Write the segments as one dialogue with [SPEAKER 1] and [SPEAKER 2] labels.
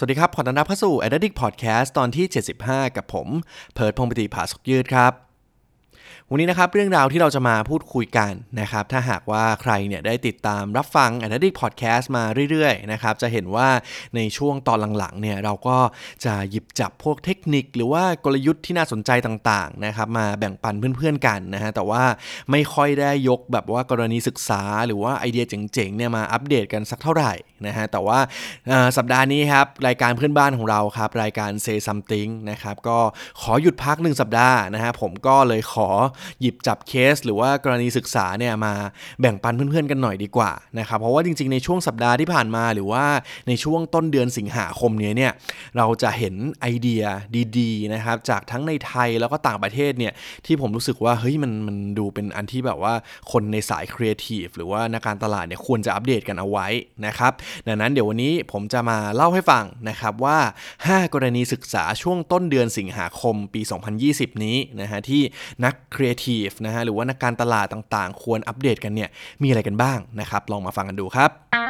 [SPEAKER 1] สวัสดีครับ ขอต้อนรับเข้าสู่ Addict Podcast ตอนที่ 75 กับผม เพิร์ดพงศ์ปฏิภาสกยืดครับ วันนี้นะครับเรื่องราวที่เราจะมาพูดคุยกันนะครับถ้าหากว่าใครเนี่ยได้ติดตามรับฟัง a n a l y t i c Podcast มาเรื่อยๆนะครับจะเห็นว่าในช่วงตอนหลังๆเนี่ยเราก็จะหยิบจับพวกเทคนิค หรือว่ากลยุทธ์ที่น่าสนใจต่างๆนะครับมาแบ่งปันเพื่อนๆกันนะฮะแต่ว่าไม่ค่อยได้ยกแบบว่ากรณีศึกษา หรือว่าไอเดียเจ๋งๆเนี่ยมาอัปเดตกันสักเท่าไหร่นะฮะแต่ว่าสัปดาห์นี้ครับรายการเพื่อนบ้านของเราครับรายการ Say Something นะครับก็ขอหยุดพักหนึ่งสัปดาห์นะฮะผมก็เลยขอหยิบจับเคส หรือว่ากรณีศึกษาเนี่ยมาแบ่งปันเพื่อนๆกันหน่อยดีกว่านะครับเพราะว่าจริงๆในช่วงสัปดาห์ที่ผ่านมา หรือว่าในช่วงต้นเดือนสิงหาคมนี้เนี่ยเราจะเห็นไอเดียดีๆนะครับจากทั้งในไทยแล้วก็ต่างประเทศเนี่ยที่ผมรู้สึกว่าเฮ้ยมันมันดูเป็นอันที่แบบว่าคนในสายครีเอทีฟหรือว่านักการตลาดเนี่ยควรจะอัปเดตกันเอาไว้นะครับดังนั้นเดี๋ยววันนี้ผมจะมาเล่าให้ฟังนะครับว่า 5 กรณีศึกษาช่วงต้นเดือนสิงหาคมปี 2020 นี้นะฮะที่นักครีเอทีฟนะฮะหรือว่านักการตลาดต่างๆ ควรอัปเดตกันเนี่ยมีอะไรกันบ้างนะครับลองมาฟังกันดูครับ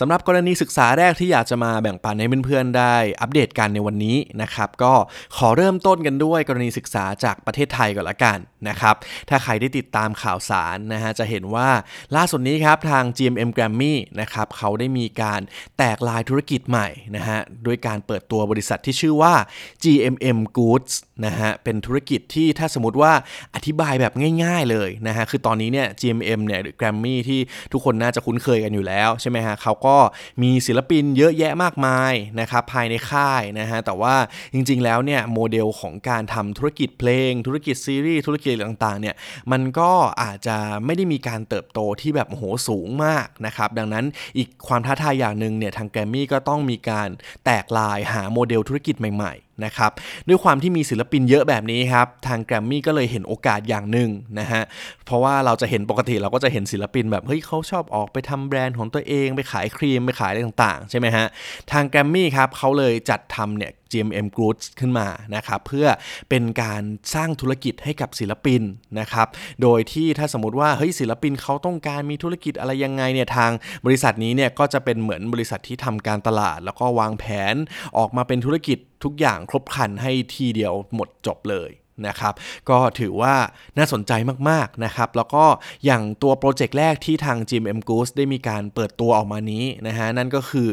[SPEAKER 1] สำหรับกรณีศึกษาแรกที่อยากจะมาแบ่งปันให้เพื่อนๆได้อัปเดตกันในวันนี้นะครับ ก็ขอเริ่มต้นกันด้วยกรณีศึกษาจากประเทศไทยก่อนละกันนะครับถ้าใครได้ติดตามข่าวสารนะฮะจะเห็นว่าล่าสุดนี้ครับทาง GMM Grammy นะครับเขาได้มีการแตกลายธุรกิจใหม่นะฮะด้วยการเปิดตัวบริษัทที่ชื่อว่า GMM Goods นะฮะเป็นธุรกิจที่ถ้าสมมติว่าอธิบายแบบง่าย ๆเลยนะฮะคือตอนนี้เนี่ย GMM เนี่ยหรือ Grammy ที่ทุกคนน่าจะคุ้นเคยกันอยู่แล้วใช่ไหมฮะเขาก็มีศิลปินเยอะแยะมากมายนะครับภายในค่ายนะฮะแต่ว่าจริงๆแล้วเนี่ยโมเดลของการทำธุรกิจเพลง ธุรกิจซีรีส์ธุรกิจต่างๆเนี่ยมันก็อาจจะไม่ได้มีการเติบโตที่แบบโหสูงมากนะครับดังนั้นอีกความท้าทายอย่างหนึ่งเนี่ยทางแกรมมี่ก็ต้องมีการแตกลายหาโมเดลธุรกิจใหม่ๆนะครับด้วยความที่มีศิลปินเยอะแบบนี้ครับทางแกรมมี่ก็เลยเห็นโอกาสอย่างหนึ่งนะฮะเพราะว่าเราจะเห็นปกติเราก็จะเห็นศิลปินแบบเฮ้ยเขาชอบออกไปทำแบรนด์ของตัวเองไปขายครีมไปขายอะไรต่างๆใช่ไหมฮะทางแกรมมี่ครับเขาเลยจัดทำเนี่ย GMM Group ขึ้นมานะครับเพื่อเป็นการสร้างธุรกิจให้กับศิลปินนะครับโดยที่ถ้าสมมติว่าเฮ้ยศิลปินเขาต้องการมีธุรกิจอะไรยังไงเนี่ยทางบริษัทนี้เนี่ยก็จะเป็นเหมือนบริษัทที่ทำการตลาด แล้วก็วางแผนออกมาเป็นธุรกิจทุกอย่างครบครันให้ทีเดียวหมดจบเลย นะครับก็ถือว่าน่าสนใจมากๆนะครับแล้วก็อย่างตัวโปรเจกต์แรกที่ทาง GMM Goose ได้มีการเปิดตัวออกมานี้นะฮะนั่นก็คือ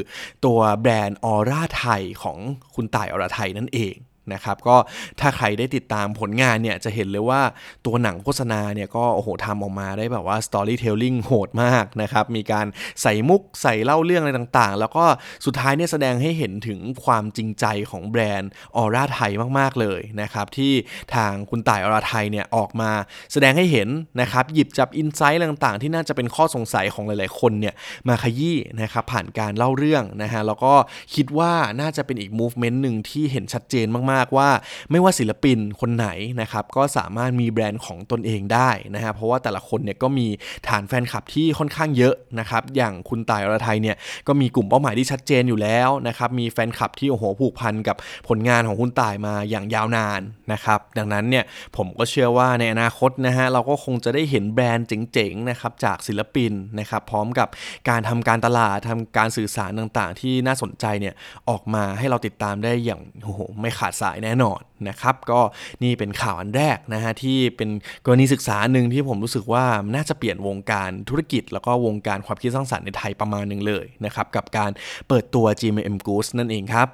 [SPEAKER 1] ตัวแบรนด์ออร่าไทยของคุณต่ายออร่าไทยนั่นเอง นะครับก็ถ้าใครได้ติดตามผลงานเนี่ยจะเห็นเลยว่าตัวหนังโฆษณาเนี่ยก็โอ้โหทำออกมาได้แบบว่า storytelling โหดมากนะครับ มีการใส่มุกใส่เล่าเรื่องอะไรต่างๆ แล้วก็สุดท้ายเนี่ยแสดงให้เห็นถึงความจริงใจของแบรนด์ออร่าไทยมากๆเลยนะครับ ที่ทางคุณต่ายออร่าไทยเนี่ยออกมาแสดงให้เห็นนะครับ หยิบจับ insight ต่างๆ ที่น่าจะเป็นข้อสงสัยของหลายๆ คนเนี่ยมาขยี้นะครับผ่านการเล่าเรื่องนะฮะแล้วก็คิดว่าน่าจะเป็นอีกมูฟเมนต์หนึ่งที่เห็นชัดเจนมากๆ ว่า ไม่ว่าศิลปินคนไหนนะครับก็สามารถมีแบรนด์ของตนเองได้นะฮะเพราะว่าแต่ละคนเนี่ยก็มีฐานแฟนคลับที่ค่อนข้างเยอะนะครับอย่างคุณตายอรไทยเนี่ยก็มีกลุ่มเป้าหมายที่ชัดเจนอยู่แล้วนะครับมีแฟนคลับที่โอ้โหผูกพันกับผลงานของคุณตายมาอย่างยาวนานนะครับดังนั้นเนี่ยผมก็เชื่อว่าในอนาคตนะฮะเราก็คงจะได้เห็นแบรนด์เจ๋งๆนะครับจากศิลปินนะครับพร้อมกับการทำการตลาดทำการสื่อสารต่างๆ ที่น่าสนใจเนี่ยออกมาให้เราติดตามได้อย่างโอ้โหไม่ขาดสายแน่นอนนะครับ ก็นี่เป็นข่าวอันแรกนะฮะที่เป็นกรณีศึกษาหนึ่งที่ผมรู้สึกว่าน่าจะเปลี่ยนวงการธุรกิจ แล้วก็วงการความคิดสร้างสรรค์ในไทยประมาณหนึ่งเลยนะครับ กับการเปิดตัว GMM Goose นั่นเองครับ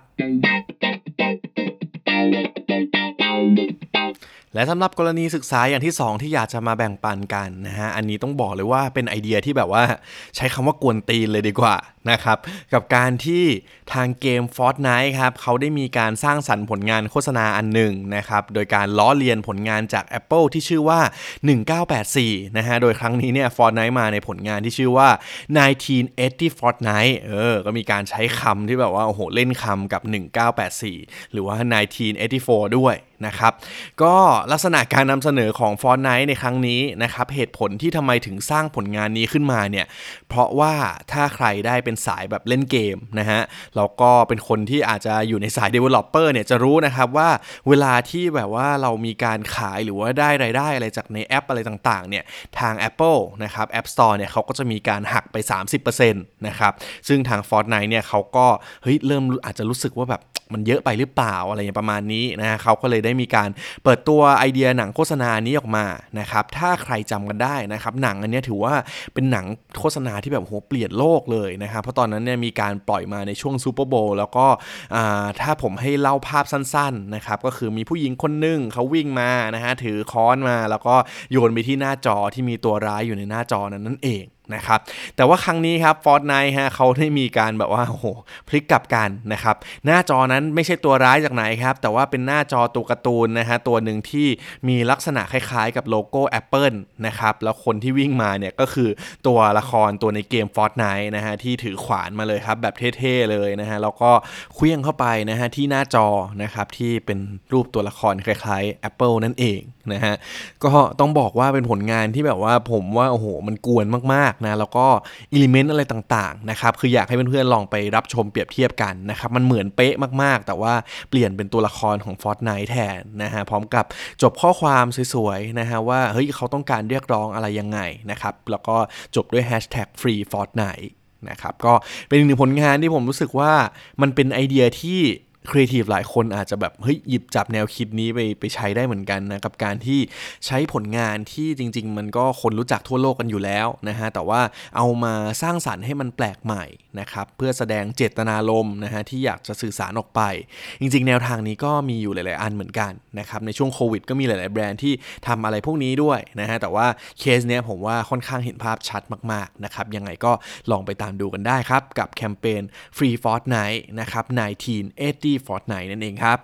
[SPEAKER 1] และสำหรับกรณีศึกษาอย่างที่ 2 ที่อยากจะมาแบ่งปันกันนะฮะ อันนี้ต้องบอกเลยว่าเป็นไอเดียที่แบบว่าใช้คำว่ากวนตีนเลยดีกว่านะครับ กับการที่ทางเกม Fortnite ครับเขาได้มีการสร้างสรรค์ผลงานโฆษณาอันหนึ่งนะครับ โดยการล้อเลียนผลงานจาก Apple ที่ชื่อว่า 1984 นะฮะ โดยครั้งนี้เนี่ย Fortnite มาในผลงานที่ชื่อว่า 1980 Fortnite เออ ก็มีการใช้คำที่แบบว่าโอ้โหเล่นคำกับ 1984 หรือว่า 1984 ด้วย นะครับ ก็ลักษณะการนำเสนอของ Fortnite ในครั้งนี้นะครับ เหตุผลที่ทำไมถึงสร้างผลงานนี้ขึ้นมาเนี่ย เพราะว่าถ้าใครได้เป็นสายแบบเล่นเกมนะฮะ แล้วก็เป็นคนที่อาจจะอยู่ในสาย Developer เนี่ยจะรู้นะครับว่าเวลาที่แบบว่าเรามีการขายหรือว่าได้รายได้อะไรจากในแอปอะไรต่างๆเนี่ยทาง Apple นะครับ App Store เนี่ยเขาก็จะมีการหักไป 30%นะครับ ซึ่งทาง Fortnite เนี่ยเขาก็เฮ้ยเริ่มอาจจะรู้สึกว่าแบบมันเยอะไปหรือเปล่าอะไรอย่างประมาณนี้นะฮะเขาก็เลยได้มีการเปิดตัวไอเดียหนังโฆษณานี้ออกมานะครับถ้าใครจำกันได้นะครับหนังอันนี้ถือว่าเป็นหนังโฆษณาที่แบบโหเปลี่ยนโลกเลยนะครับเพราะตอนนั้นเนี่ยมีการปล่อยมาในช่วงซูเปอร์โบว์แล้วก็ถ้าผมให้เล่าภาพสั้นๆนะครับก็คือมีผู้หญิงคนหนึ่งเขาวิ่งมานะฮะถือค้อนมาแล้วก็โยนไปที่หน้าจอที่มีตัวร้ายอยู่ในหน้าจอนั้นนั่นเอง นะครับแต่ว่าครั้งนี้ครับ Fortnite ฮะเขาได้มีการแบบว่าโอ้โหพลิกกลับกันนะครับหน้าจอนั้นไม่ใช่ตัวร้ายจากไหนครับ แต่ว่าเป็นหน้าจอตัวการ์ตูนนะฮะตัวหนึ่งที่มีลักษณะคล้ายๆ กับโลโก้ Apple นะครับแล้วคนที่วิ่งมาเนี่ยก็คือตัวละครตัวในเกม Fortnite นะฮะที่ถือขวานมาเลยครับแบบเท่ๆเลยนะฮะแล้วก็เขวี้ยงเข้าไปนะฮะที่หน้าจอนะครับที่เป็นรูปตัวละครคล้ายๆ Apple นั่นเองนะฮะก็ต้องบอกว่าเป็นผลงานที่แบบว่าผมว่าโอ้โหมันกวนมากนะแล้วก็อิเลเมนต์อะไรต่างๆนะครับคืออยากให้เพื่อนๆลองไปรับชมเปรียบเทียบกันนะครับมันเหมือนเป๊ะมากๆ แต่ว่าเปลี่ยนเป็นตัวละครของ Fortnite แทนนะฮะพร้อมกับจบข้อความสวยๆนะฮะว่าเฮ้ยเขาต้องการเรียกร้องอะไรยังไงนะครับแล้วก็จบด้วย Hashtag Free Fortnite นะครับก็เป็นหนึ่งผลงานที่ผมรู้สึกว่ามันเป็นไอเดียที่ ครีเอทีฟหลายคนอาจจะแบบเฮ้ยหยิบจับแนวคิดนี้ไปไปใช้ได้เหมือนกันนะกับการที่ใช้ผลงานที่จริง ๆ มันก็คนรู้จักทั่วโลกกันอยู่แล้วนะฮะแต่ว่าเอามาสร้างสรรค์ให้มันแปลกใหม่นะครับเพื่อแสดงเจตนารมณ์นะฮะที่อยากจะสื่อสารออกไป จริง ๆ แนวทางนี้ก็มีอยู่หลาย ๆ อันเหมือนกันนะครับในช่วงโควิดก็มีหลาย ๆ แบรนด์ที่ทำอะไรพวกนี้ด้วยนะฮะแต่ว่าเคสเนี้ยผมว่าค่อนข้างเห็นภาพชัดมาก ๆ นะครับยังไงก็ลองไปตามดูกันได้ครับกับแคมเปญ Free Fortnite นะครับ1980 Fortnite นั่นเองครับ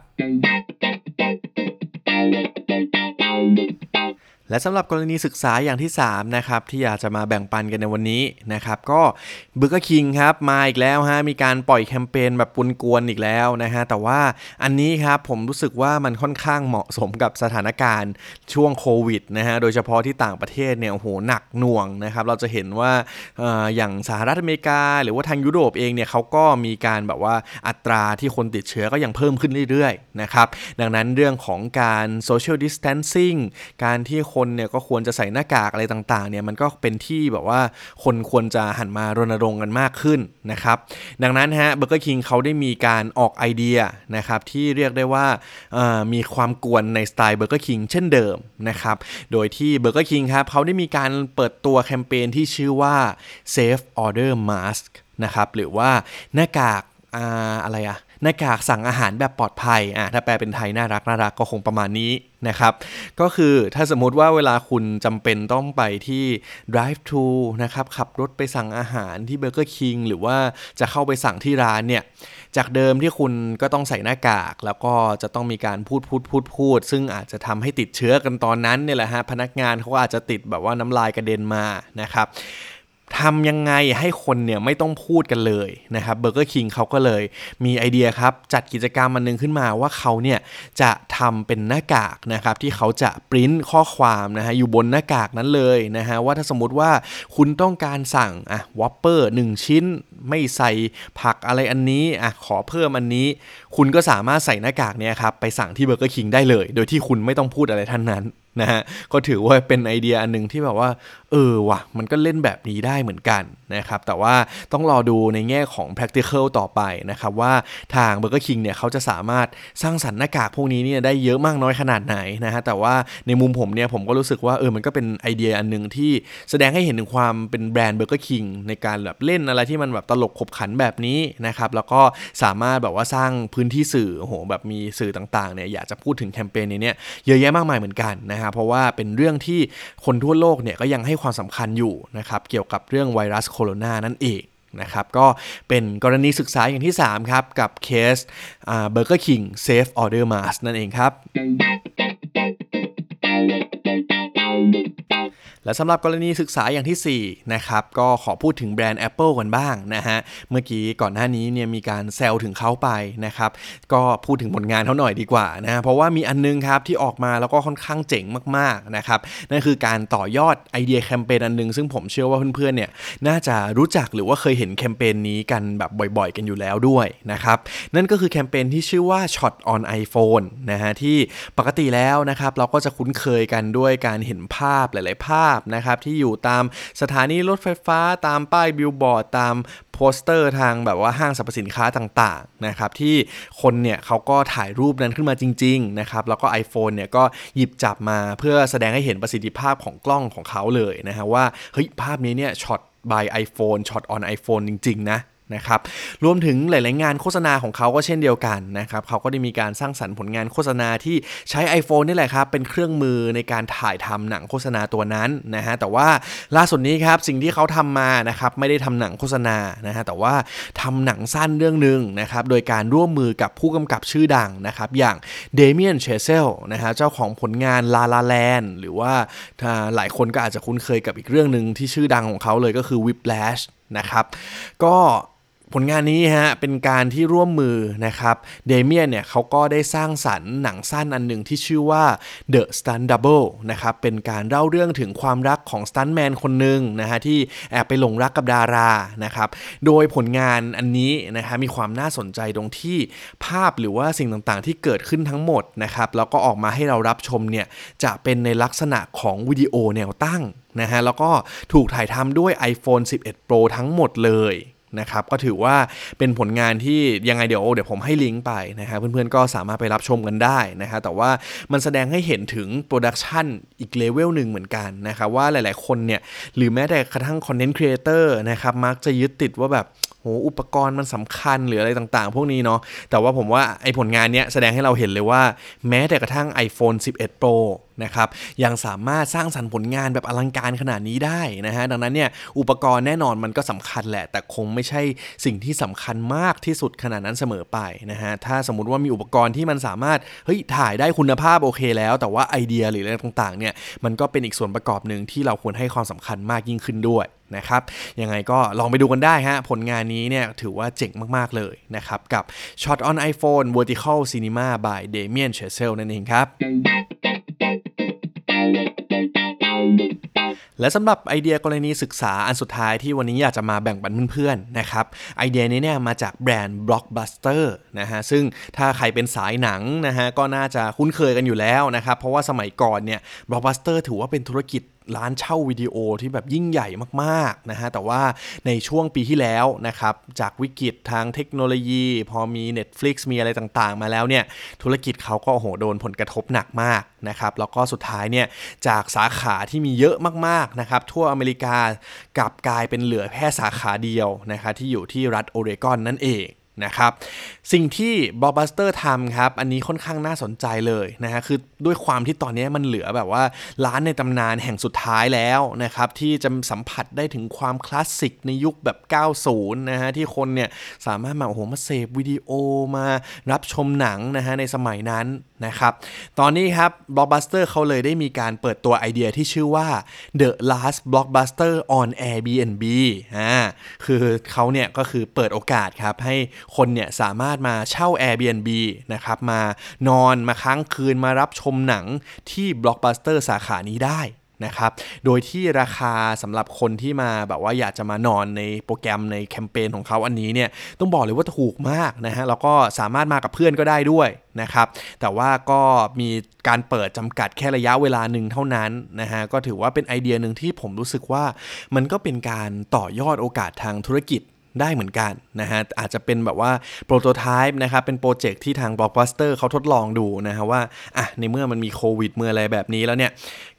[SPEAKER 1] และสำหรับกรณีศึกษาอย่างที่3นะครับที่อยากจะมาแบ่งปันกันในวันนี้นะครับก็เบอร์เกอร์คิงครับมาอีกแล้วฮะมีการปล่อยแคมเปญแบบปุนกวนอีกแล้วนะฮะแต่ว่าอันนี้ครับผมรู้สึกว่ามันค่อนข้างเหมาะสมกับสถานการณ์ช่วงโควิดนะฮะโดยเฉพาะที่ต่างประเทศเนี่ยโอ้โหหนักหน่วงนะครับเราจะเห็นว่าอย่างสหรัฐอเมริกา หรือว่าทางยุโรปเองเนี่ยเขาก็มีการแบบว่าอัตราที่คนติดเชื้อก็ยังเพิ่มขึ้นเรื่อยๆนะครับดังนั้นเรื่องของการ social distancing การที่คนเนี่ยก็ควรจะใส่หน้ากากอะไรต่างๆเนี่ยมันก็เป็นที่แบบว่าคนควรจะหันมารณรงค์กันมากขึ้นนะครับ ดังนั้นฮะ Burger King เขาได้มีการออกไอเดียนะครับที่เรียกได้ว่ามีความกวนในสไตล์ Burger King เช่นเดิมนะครับโดยที่ Burger King ครับเขาได้มีการเปิดตัวแคมเปญที่ชื่อว่า Safe Order Mask นะครับหรือว่าหน้ากากอะไรอะ หน้ากากสั่งอาหารแบบปลอดภัยอะถ้าแปลเป็นไทยน่ารักน่ารักก็คงประมาณนี้นะครับก็คือถ้าสมมุติว่าเวลาคุณจำเป็นต้องไปที่ drive thru นะครับขับรถไปสั่งอาหารที่ Burger King หรือว่าจะเข้าไปสั่งที่ร้านเนี่ยจากเดิมที่คุณก็ต้องใส่หน้ากาก แล้วก็จะต้องมีการพูดพูดพูดพูด ซึ่งอาจจะทำให้ติดเชื้อกันตอนนั้นเนี่ยแหละฮะพนักงานเขาอาจจะติดแบบว่าน้ำลายกระเด็นมานะครับ ทำยังไงให้คนเนี่ยไม่ต้องพูดกันเลยนะครับเบอร์เกอร์คิงเขาก็เลยมีไอเดียครับจัดกิจกรรมมันนึงขึ้นมาว่าเขาเนี่ยจะทำเป็นหน้ากากนะครับที่เขาจะปริ้นข้อความนะฮะอยู่บนหน้ากากนั้นเลยนะฮะว่าถ้าสมมติว่าคุณต้องการสั่งอะ Whopper หกชิ้น ไม่ใส่ผักอะไรอันนี้อะขอเพิ่มอันนี้ คุณก็สามารถใส่หน้ากากเนี่ยครับไปสั่งที่ Burger King ได้เลย โดยที่คุณไม่ต้องพูดอะไรท่านนั้น นะฮะก็ถือว่าเป็นไอเดียอันหนึ่งที่แบบว่า เออว่ะ มันก็เล่นแบบนี้ได้เหมือนกันนะครับ แต่ว่าต้องรอดูในแง่ของ practical ต่อไปนะครับ ว่าทาง Burger King เนี่ยเขาจะสามารถสร้างสรรค์หน้ากากพวกนี้เนี่ยได้เยอะมากน้อยขนาดไหนนะฮะแต่ว่าในมุมผมเนี่ยผมก็รู้สึกว่าเออมันก็เป็นไอเดียอันหนึ่งที่แสดงให้เห็นถึงความเป็นแบรนด์ Burger King ในการแบบเล่นอะไรที่มันแบบตลกขบขันแบบนี้นะครับแล้วก็สามารถแบบว่าสร้างพื้นที่สื่อโอ้โหแบบมีสื่อต่างๆเนี่ยอยากจะพูดถึงแคมเปญนี้เนี่ยเยอะแยะมากมายเหมือนกันนะฮะเพราะว่าเป็นเรื่องที่คนทั่วโลกเนี่ยก็ยังให้ความสำคัญอยู่นะครับเกี่ยวกับเรื่องไวรัสโคโรนานั่นเองนะครับก็เป็นกรณีศึกษาอย่างที่ 3 ครับ กับเคBurger King Safe Order Mask นั่นเองครับ และสำหรับกรณีศึกษาอย่างที่ 4 นะครับ ก็ขอพูดถึงแบรนด์ Apple กันบ้างนะฮะ เมื่อกี้ก่อนหน้านี้เนี่ยมีการแซวถึงเขาไปนะครับ ก็พูดถึงผลงานเขาหน่อยดีกว่านะเพราะว่ามีอันนึงครับที่ออกมาแล้วก็ค่อนข้างเจ๋งมากๆนะครับ นั่นคือการต่อยอดไอเดียแคมเปญอันนึง ซึ่งผมเชื่อว่าเพื่อนๆเนี่ยน่าจะรู้จักหรือว่าเคยเห็นแคมเปญนี้กันแบบบ่อยๆ กันอยู่แล้วด้วยนะครับ นั่นก็คือแคมเปญที่ชื่อว่า Shot on iPhone นะฮะที่ปกติแล้วนะครับเราก็จะคุ้นเคยกันด้วยการเห็นภาพหลาย ๆ ภาพนะครับที่อยู่ตามสถานีรถไฟฟ้าตามป้ายบิลบอร์ดตามโปสเตอร์ทางแบบว่าห้างสรรพสินค้าต่างๆนะครับที่คนเนี่ยเขาก็ถ่ายรูปนั้นขึ้นมาจริงๆนะครับแล้วก็ iPhone เนี่ยก็หยิบจับมาเพื่อแสดงให้เห็นประสิทธิภาพของกล้องของเขาเลยนะฮะว่าเฮ้ยภาพนี้เนี่ยช็อต by iPhone ช็อต on iPhone จริง ๆ นะ นะครับรวมถึงหลาย ๆ งานโฆษณาของเขาก็เช่นเดียวกันนะครับเขาก็ได้มีการสร้างสรรค์ผลงานโฆษณาที่ใช้ iPhone นี่แหละครับ เป็นเครื่องมือในการถ่ายทำหนังโฆษณาตัวนั้นนะฮะแต่ว่าล่าสุดนี้ครับสิ่งที่เขาทำมานะครับไม่ได้ทำหนังโฆษณานะฮะแต่ว่าทำหนังสั้นเรื่องหนึ่งนะครับโดยการร่วมมือกับผู้กำกับชื่อดังนะครับอย่างเดเมียนเชเซลนะฮะเจ้าของผลงานลาลาแลนหรือว่าหลายคนก็อาจจะคุ้นเคยกับอีกเรื่องหนึ่งที่ชื่อดังของเขาเลยก็คือ Whiplash นะครับก็ ผลงานนี้ฮะเป็นการที่ร่วมมือนะครับเดเมียนเนี่ยเขาก็ได้สร้างสรรค์หนังสั้นอันหนึ่งที่ชื่อว่า The Stunt Double นะครับเป็นการเล่าเรื่องถึงความรักของสตันแมนคนหนึ่งนะฮะที่แอบไปหลงรักกับดารานะครับโดยผลงานอันนี้นะฮะมีความน่าสนใจตรงที่ภาพหรือว่าสิ่งต่างๆ ที่เกิดขึ้นทั้งหมดนะครับแล้วก็ออกมาให้เรารับชมเนี่ยจะเป็นในลักษณะของวิดีโอแนวตั้งนะฮะแล้วก็ถูกถ่ายทำด้วย iPhone 11 Pro ทั้งหมดเลย นะครับก็ถือว่าเป็นผลงานที่ยังไงเดี๋ยวเดี๋ยวผมให้ลิงก์ไปนะครับเพื่อนๆก็สามารถไปรับชมกันได้นะฮะแต่ว่ามันแสดงให้เห็นถึง production อีก level หนึ่งเหมือนกันนะครับว่าหลายๆคนเนี่ยหรือแม้แต่กระทั่ง content creator นะครับมักจะยึดติดว่าแบบโหอุปกรณ์มันสำคัญหรืออะไรต่างๆ พวกนี้เนาะแต่ว่าผมว่าไอผลงานเนี้ยแสดงให้เราเห็นเลยว่าแม้แต่กระทั่ง iPhone 11 Pro นะครับยังสามารถสร้างสรรค์ผลงานแบบอลังการขนาดนี้ได้นะฮะดังนั้นเนี่ยอุปกรณ์แน่นอนมันก็สำคัญแหละ แต่คงไม่ใช่สิ่งที่สำคัญมากที่สุดขนาดนั้นเสมอไปนะฮะถ้าสมมติว่ามีอุปกรณ์ที่มันสามารถเฮ้ยถ่ายได้คุณภาพโอเคแล้ว แต่ว่าไอเดียหรืออะไรต่างๆเนี่ยมันก็เป็นอีกส่วนประกอบหนึ่งที่เราควรให้ความสำคัญมากยิ่งขึ้นด้วยนะครับยังไงก็ลองไปดูกันได้ฮะ ผลงานนี้เนี่ยถือว่าเจ๋งมาก ๆ เลยนะครับ กับ Shot on iPhone Vertical Cinema by Damien Chazelle นั่นเองครับ และสำหรับไอเดียกรณีศึกษาอันสุดท้ายที่วันนี้อยากจะมาแบ่งปันเพื่อนๆนะครับไอเดียนี้เนี่ยมาจากแบรนด์ Blockbuster นะฮะซึ่งถ้าใครเป็นสายหนังนะฮะก็น่าจะคุ้นเคยกันอยู่แล้วนะครับเพราะว่าสมัยก่อนเนี่ย Blockbuster ถือว่าเป็นธุรกิจ ร้านเช่าวิดีโอที่แบบยิ่งใหญ่มากๆนะฮะแต่ว่าในช่วงปีที่แล้วนะครับจากวิกฤตทางเทคโนโลยี พอมี Netflix มีอะไรต่างๆ มาแล้วเนี่ยธุรกิจเขาก็โหโดนผลกระทบหนักมากนะครับแล้วก็สุดท้ายเนี่ยจากสาขาที่มีเยอะมากๆนะครับทั่วอเมริกากลับกลายเป็นเหลือแค่สาขาเดียวนะครับที่อยู่ที่รัฐโอเรกอนนั่นเอง นะครับสิ่งที่บล็อบบัสเตอร์ทำครับ อันนี้ค่อนข้างน่าสนใจเลยนะฮะคือด้วยความที่ตอนนี้มันเหลือแบบว่าร้านในตำนานแห่งสุดท้ายแล้วนะครับ ที่จะสัมผัสได้ถึงความคลาสสิกในยุคแบบ 90 นะฮะที่คนเนี่ยสามารถมาโอ้โหมาเสพวิดีโอมารับชมหนังนะฮะในสมัยนั้นนะครับตอนนี้ครับ Blockbuster เขาเลยได้มีการเปิดตัวไอเดียที่ชื่อว่า The Last Blockbuster on Airbnb อ่าคือเขาเนี่ยก็คือเปิดโอกาสครับให้คนเนี่ยสามารถมาเช่า Airbnb นะครับมานอนมาค้างคืนมารับชมหนังที่ Blockbuster สาขานี้ได้นะครับ โดยที่ราคาสำหรับคนที่มาแบบว่าอยากจะมานอนในโปรแกรมในแคมเปญของเขาอันนี้เนี่ยต้องบอกเลยว่าถูกมากนะฮะแล้วก็สามารถมากับเพื่อนก็ได้ด้วยนะครับ แต่ว่าก็มีการเปิดจำกัดแค่ระยะเวลาหนึ่งเท่านั้นนะฮะก็ถือว่าเป็นไอเดียหนึ่งที่ผมรู้สึกว่ามันก็เป็นการต่อยอดโอกาสทางธุรกิจ ได้เหมือนกันนะฮะอาจจะเป็นแบบว่า prototype นะครับเป็นโปรเจกต์ที่ทางบล็อกบัสเตอร์เขาทดลองดูนะฮะว่าอะในเมื่อมันมีโควิดเมื่ออะไรแบบนี้แล้วเนี่ย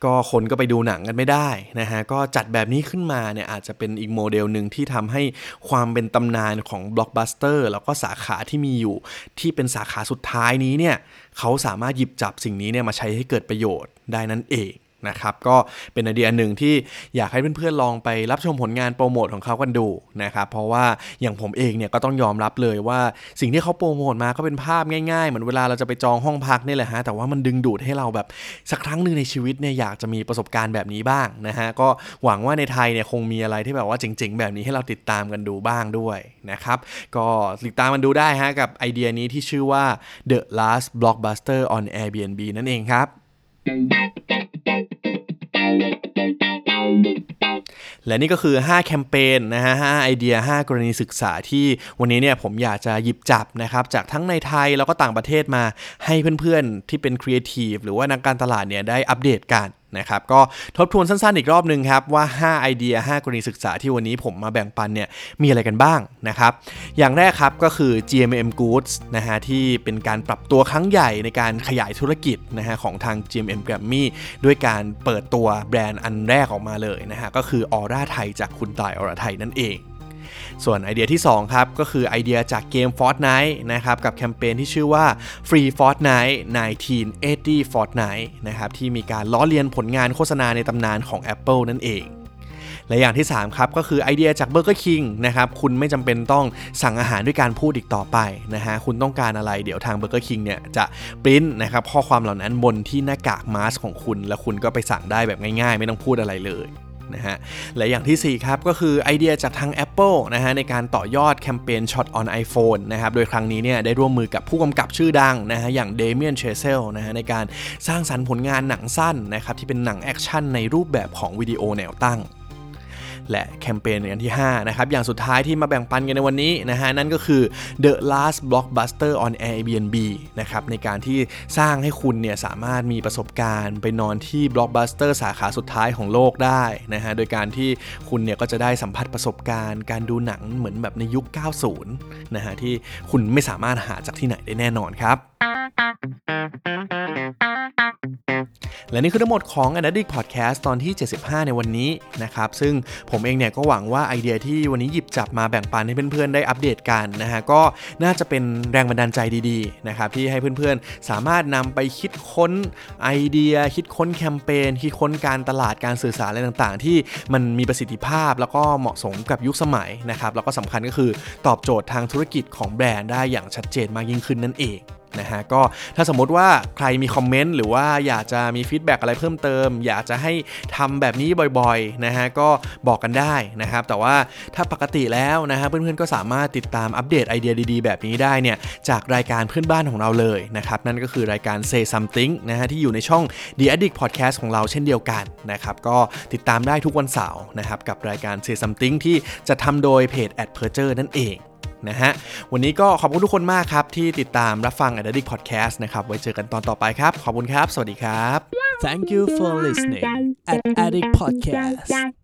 [SPEAKER 1] ก็คนก็ไปดูหนังกันไม่ได้นะฮะก็จัดแบบนี้ขึ้นมาเนี่ยอาจจะเป็นอีกโมเดลหนึ่งที่ทำให้ความเป็นตำนานของบล็อกบัสเตอร์แล้วก็สาขาที่มีอยู่ ที่เป็นสาขาสุดท้ายนี้เนี่ยเขาสามารถหยิบจับสิ่งนี้เนี่ยมาใช้ให้เกิดประโยชน์ได้นั่นเอง นะครับ ก็เป็นไอเดียหนึ่งที่อยากให้เพื่อนๆลองไปรับชมผลงานโปรโมทของเขากันดูนะครับ เพราะว่าอย่างผมเองเนี่ยก็ต้องยอมรับเลยว่าสิ่งที่เขาโปรโมทมาก็เป็นภาพง่ายๆ เหมือนเวลาเราจะไปจองห้องพักนี่แหละฮะ แต่ว่ามันดึงดูดให้เราแบบสักครั้งหนึ่งในชีวิตเนี่ยอยากจะมีประสบการณ์แบบนี้บ้างนะฮะ ก็หวังว่าในไทยเนี่ยคงมีอะไรที่แบบว่าเจ๋งๆ แบบนี้ให้เราติดตามกันดูบ้างด้วยนะครับ ก็ติดตามมันดูได้ฮะกับไอเดียนี้ที่ชื่อว่า The Last Blockbuster on Airbnb นั่นเองครับ และนี่ก็คือ 5 แคมเปญนะฮะ 5 ไอเดีย 5 กรณีศึกษาที่วันนี้เนี่ยผมอยากจะหยิบจับนะครับจากทั้งในไทยแล้วก็ต่างประเทศมาให้เพื่อนๆ ที่เป็นครีเอทีฟหรือว่านักการตลาดเนี่ยได้อัปเดตกัน นะครับก็ทบทวนสั้นๆอีกรอบหนึ่งครับว่า 5 ไอเดีย 5 กรณีศึกษาที่วันนี้ผมมาแบ่งปันเนี่ยมีอะไรกันบ้างนะครับอย่างแรกครับก็คือ GMM Goods นะฮะที่เป็นการปรับตัวครั้งใหญ่ในการขยายธุรกิจนะฮะของทาง GMM Grammy ด้วยการเปิดตัวแบรนด์อันแรกออกมาเลยนะฮะก็คือออร่าไทยจากคุณตายออร่าไทยนั่นเอง ส่วนไอเดียที่ 2 ครับ ก็คือไอเดียจากเกม Fortnite นะครับกับแคมเปญที่ชื่อว่า Free Fortnite 1980 Fortnite นะครับที่มีการล้อเลียนผลงานโฆษณาในตำนานของ Apple นั่นเองและอย่างที่ 3 ครับ ก็คือไอเดียจาก Burger King นะครับ คุณไม่จำเป็นต้องสั่งอาหารด้วยการพูดอีกต่อไปนะฮะ คุณต้องการอะไรเดี๋ยวทาง Burger King เนี่ย จะปริ้นนะครับข้อความเหล่านั้นบนที่หน้ากากมาสของคุณ แล้วคุณก็ไปสั่งได้แบบง่ายๆ ไม่ต้องพูดอะไรเลย นะฮะ และอย่างที่ 4 ครับ ก็คือไอเดียจากทาง Apple นะฮะในการต่อยอดแคมเปญ Shot on iPhone นะครับ โดยครั้งนี้เนี่ยได้ร่วมมือกับผู้กำกับชื่อดังนะฮะอย่างเดเมียนเชเซลนะฮะในการสร้างสรรค์ผลงานหนังสั้นนะครับที่เป็นหนังแอคชั่นในรูปแบบของวิดีโอแนวตั้ง และแคมเปญอันที่5นะครับอย่างสุดท้ายที่มาแบ่งปันกันในวันนี้นะฮะนั่นก็คือ The Last Blockbuster on Airbnb นะครับในการที่สร้างให้คุณเนี่ยสามารถมีประสบการณ์ไปนอนที่ Blockbuster สาขาสุดท้ายของโลกได้นะฮะโดยการที่คุณเนี่ยก็จะได้สัมผัสประสบการณ์ การดูหนังเหมือนแบบในยุค 90 นะฮะที่คุณไม่สามารถหาจากที่ไหนได้แน่นอนครับ และนี่คือทั้งหมดของ a n a d i c Podcast ตอนที่ 75 ในวันนี้นะครับ ซึ่งผมเองเนี่ยก็หวังว่าไอเดียที่วันนี้หยิบจับมาแบ่งปันให้เพื่อนๆได้อัปเดตกันนะฮะก็น่าจะเป็นแรงบันดาลใจดีๆนะครับที่ให้เพื่อนๆ สามารถนำไปคิดค้นไอเดีย คิดค้นแคมเปญคิดค้นการตลาดการสื่อสารอะไรต่างๆ ที่มันมีประสิทธิภาพแล้วก็เหมาะสมกับยุคสมัยนะครับแล้วก็สำคัญก็คือตอบโจทย์ทางธุรกิจของแบรนด์ได้อย่างชัดเจนมากยิ่งขึ้นนั่นเอง นะฮะก็ถ้าสมมติว่าใครมีคอมเมนต์หรือว่าอยากจะมี feedback อะไรเพิ่มเติม อยากจะให้ทำแบบนี้บ่อยๆนะฮะก็บอกกันได้นะครับ แต่ว่าถ้าปกติแล้วนะฮะเพื่อนๆก็สามารถติดตามอัปเดตไอเดียดีๆ แบบนี้ได้เนี่ยจากรายการเพื่อนบ้านของเราเลยนะครับ นั่นก็คือรายการ Say Something นะฮะที่อยู่ในช่อง The Addict Podcast ของเราเช่นเดียวกันนะครับก็ติดตามได้ทุกวันเสาร์นะครับกับรายการ Say Something ที่จะทำโดยเพจ a d p e r t u r นั่นเอง นะฮะ วันนี้ก็ขอบคุณทุกคนมากครับที่ติดตามรับฟัง Addict Podcast นะครับ ไว้เจอกันตอนต่อไปครับ ขอบคุณครับ สวัสดีครับ
[SPEAKER 2] Thank you for listening at Addict Podcast